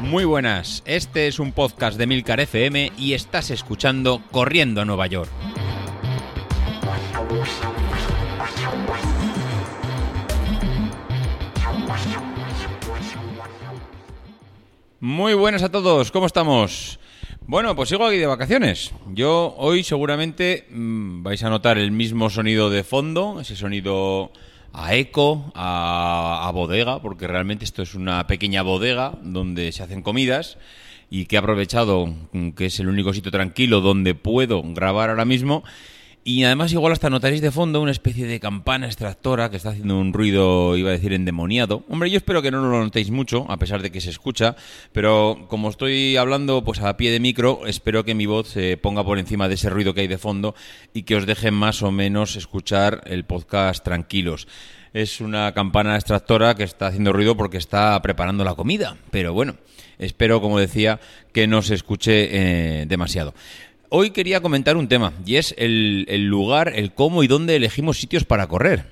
Muy buenas, este es un podcast de Milcar FM y estás escuchando Corriendo a Nueva York. Muy buenas a todos, ¿cómo estamos? Bueno, pues sigo aquí de vacaciones. Yo hoy seguramente mm, vais a notar el mismo sonido de fondo, ese sonido a eco, a, bodega, porque realmente esto es una pequeña bodega donde se hacen comidas y que he aprovechado mm, que es el único sitio tranquilo donde puedo grabar ahora mismo y además igual hasta notaréis de fondo una especie de campana extractora que está haciendo un ruido, iba a decir, endemoniado. Hombre, yo espero que no lo notéis mucho, a pesar de que se escucha, pero como estoy hablando pues a pie de micro, espero que mi voz se ponga por encima de ese ruido que hay de fondo y que os deje más o menos escuchar el podcast tranquilos. Es una campana extractora que está haciendo ruido porque está preparando la comida, pero bueno, espero, como decía, que no se escuche eh, demasiado. Hoy quería comentar un tema y es el, lugar, el cómo y dónde elegimos sitios para correr.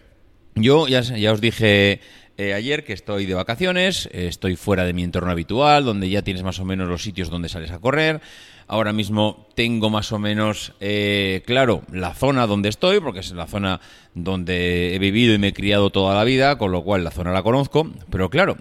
Yo ya, os dije eh, ayer que estoy de vacaciones, estoy fuera de mi entorno habitual, donde ya tienes más o menos los sitios donde sales a correr. Ahora mismo tengo más o menos eh, claro la zona donde estoy, porque es la zona donde he vivido y me he criado toda la vida, con lo cual la zona la conozco. Pero claro,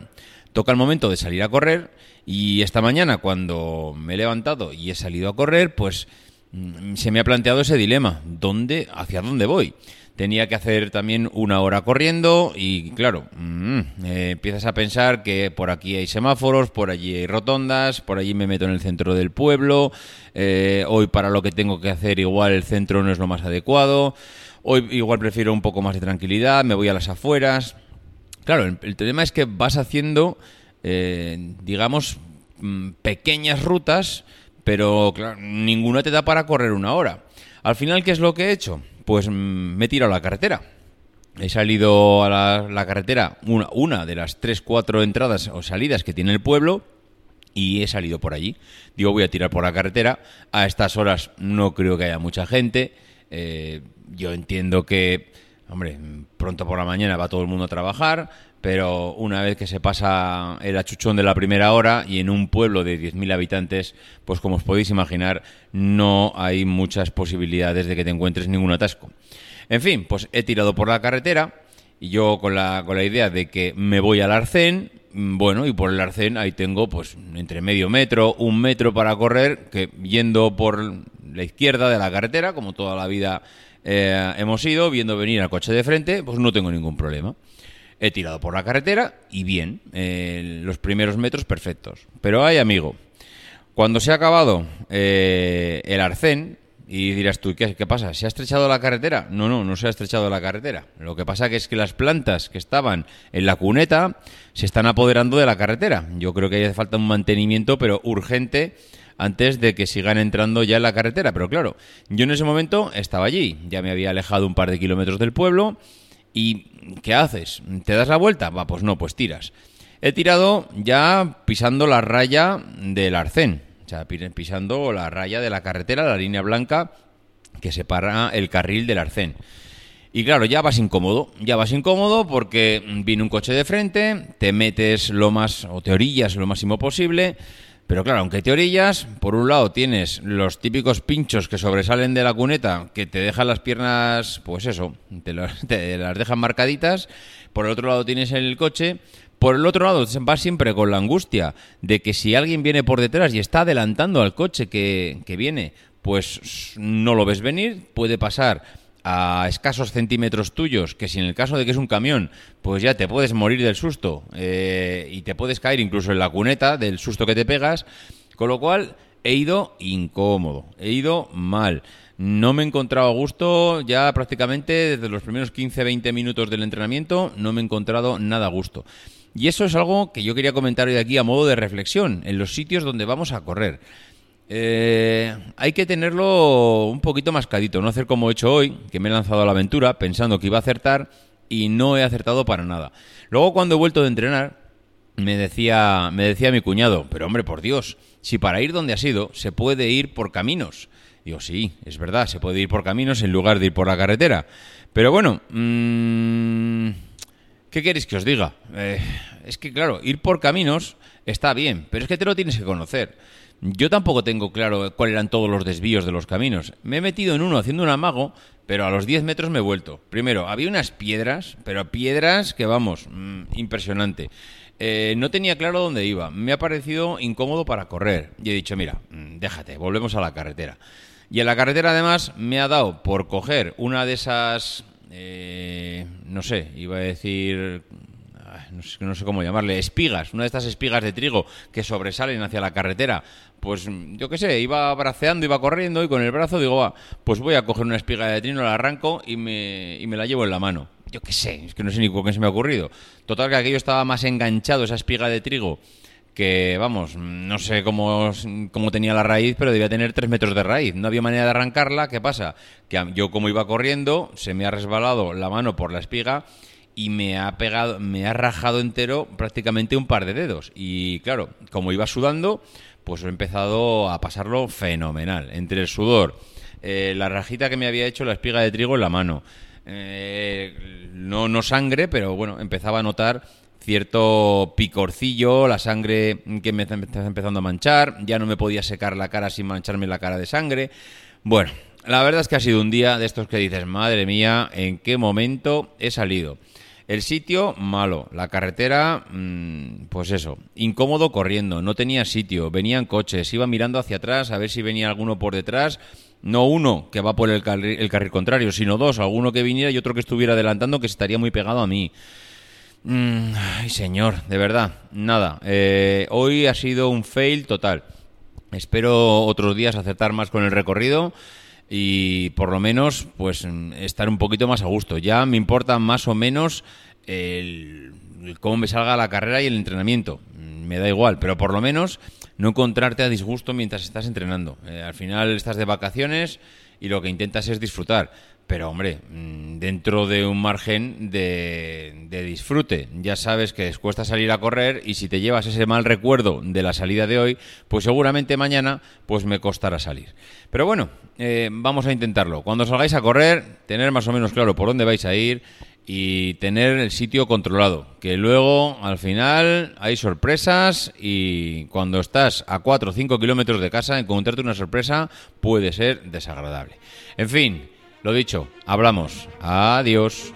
toca el momento de salir a correr y esta mañana cuando me he levantado y he salido a correr, pues mm, se me ha planteado ese dilema, ¿dónde, hacia dónde voy? Tenía que hacer también una hora corriendo y claro, mm, eh, empiezas a pensar que por aquí hay semáforos, por allí hay rotondas, por allí me meto en el centro del pueblo, eh, hoy para lo que tengo que hacer igual el centro no es lo más adecuado, hoy igual prefiero un poco más de tranquilidad, me voy a las afueras. Claro, el, el tema es que vas haciendo eh, digamos, mm, pequeñas rutas, pero claro, ninguna te da para correr una hora. Al final, ¿qué es lo que he hecho? Pues mm, me he tirado a la carretera. He salido a la, carretera, una, una, de las tres, cuatro entradas o salidas que tiene el pueblo, y he salido por allí. Digo, voy a tirar por la carretera. A estas horas no creo que haya mucha gente. Eh, yo entiendo que, hombre, pronto por la mañana va todo el mundo a trabajar pero una vez que se pasa el achuchón de la primera hora y en un pueblo de 10.000 habitantes, pues como os podéis imaginar, no hay muchas posibilidades de que te encuentres ningún atasco. En fin, pues he tirado por la carretera y yo con la, con la idea de que me voy al arcén, bueno, y por el arcén ahí tengo pues entre medio metro, un metro para correr, que yendo por la izquierda de la carretera, como toda la vida eh, hemos ido, viendo venir al coche de frente, pues no tengo ningún problema. He tirado por la carretera y bien, eh, los primeros metros perfectos. Pero hay, amigo, cuando se ha acabado eh, el arcén, y dirás tú, ¿qué, ¿qué, pasa? ¿Se ha estrechado la carretera? No, no, no se ha estrechado la carretera. Lo que pasa que es que las plantas que estaban en la cuneta se están apoderando de la carretera. Yo creo que hace falta un mantenimiento, pero urgente, antes de que sigan entrando ya en la carretera. Pero claro, yo en ese momento estaba allí. Ya me había alejado un par de kilómetros del pueblo ¿Y qué haces? ¿Te das la vuelta? Va, pues no, pues tiras. He tirado ya pisando la raya del arcén, o sea, pisando la raya de la carretera, la línea blanca que separa el carril del arcén. Y claro, ya vas incómodo, ya vas incómodo porque viene un coche de frente, te metes lo más, o te orillas lo máximo posible, pero claro, aunque te orillas, por un lado tienes los típicos pinchos que sobresalen de la cuneta, que te dejan las piernas, pues eso, te, las, dejan marcaditas. Por el otro lado tienes el coche. Por el otro lado vas siempre con la angustia de que si alguien viene por detrás y está adelantando al coche que, que viene, pues no lo ves venir, puede pasar a escasos centímetros tuyos, que si en el caso de que es un camión, pues ya te puedes morir del susto eh, y te puedes caer incluso en la cuneta del susto que te pegas, con lo cual he ido incómodo, he ido mal. No me he encontrado a gusto ya prácticamente desde los primeros 15-20 minutos del entrenamiento, no me he encontrado nada a gusto. Y eso es algo que yo quería comentar hoy aquí a modo de reflexión, en los sitios donde vamos a correr. Eh, hay que tenerlo un poquito mascadito, no hacer como he hecho hoy, que me he lanzado a la aventura pensando que iba a acertar y no he acertado para nada. Luego cuando he vuelto de entrenar, me decía, me decía mi cuñado, pero hombre, por Dios, si para ir donde has ido se puede ir por caminos. Digo, sí, es verdad, se puede ir por caminos en lugar de ir por la carretera. Pero bueno, mmm, ¿Qué queréis que os diga? Eh, es que, claro, ir por caminos está bien, pero es que te lo tienes que conocer. Yo tampoco tengo claro cuáles eran todos los desvíos de los caminos. Me he metido en uno haciendo un amago, pero a los 10 metros me he vuelto. Primero, había unas piedras, pero piedras que vamos, mm, impresionante. Eh, no tenía claro dónde iba. Me ha parecido incómodo para correr. Y he dicho, mira, mm, déjate, volvemos a la carretera. Y en la carretera además me ha dado por coger una de esas, eh, no sé, iba a decir, no sé, cómo llamarle, espigas, una de estas espigas de trigo que sobresalen hacia la carretera. Pues yo qué sé, iba braceando, iba corriendo y con el brazo digo, va, pues voy a coger una espiga de trino, la arranco y me, y me la llevo en la mano yo qué sé, es que no sé ni con qué se me ha ocurrido. Total, que aquello estaba más enganchado, esa espiga de trigo, que, vamos, no sé cómo, cómo tenía la raíz, pero debía tener tres metros de raíz. No había manera de arrancarla. ¿Qué pasa? Que yo, como iba corriendo, se me ha resbalado la mano por la espiga y me ha pegado, me ha rajado entero prácticamente un par de dedos. Y claro, como iba sudando, pues he empezado a pasarlo fenomenal. Entre el sudor, eh, la rajita que me había hecho la espiga de trigo en la mano, eh, no, no sangre, pero bueno, empezaba a notar cierto picorcillo, la sangre que me estaba empezando a manchar, ya no me podía secar la cara sin mancharme la cara de sangre. Bueno, la verdad es que ha sido un día de estos que dices, madre mía, ¿en qué momento he salido? El sitio, malo. La carretera, mm, pues eso, incómodo corriendo, no tenía sitio, venían coches, iba mirando hacia atrás a ver si venía alguno por detrás no uno que va por el carril, contrario, sino dos, alguno que viniera y otro que estuviera adelantando que estaría muy pegado a mí. Mm, ay, señor, de verdad, nada. Eh, hoy ha sido un fail total. Espero otros días acertar más con el recorrido y por lo menos pues estar un poquito más a gusto. Ya me importa más o menos el, cómo me salga la carrera y el entrenamiento. Me da igual, pero por lo menos no encontrarte a disgusto mientras estás entrenando. Eh, al final estás de vacaciones y lo que intentas es disfrutar. Pero hombre, mm, dentro de un margen de, de, disfrute. Ya sabes que cuesta salir a correr y si te llevas ese mal recuerdo de la salida de hoy, pues seguramente mañana pues me costará salir. Pero bueno, eh, vamos a intentarlo. Cuando salgáis a correr, tener más o menos claro por dónde vais a ir y tener el sitio controlado. Que luego, al final, hay sorpresas y cuando estás a 4 o 5 kilómetros de casa, encontrarte una sorpresa puede ser desagradable. En fin, lo dicho, hablamos. Adiós.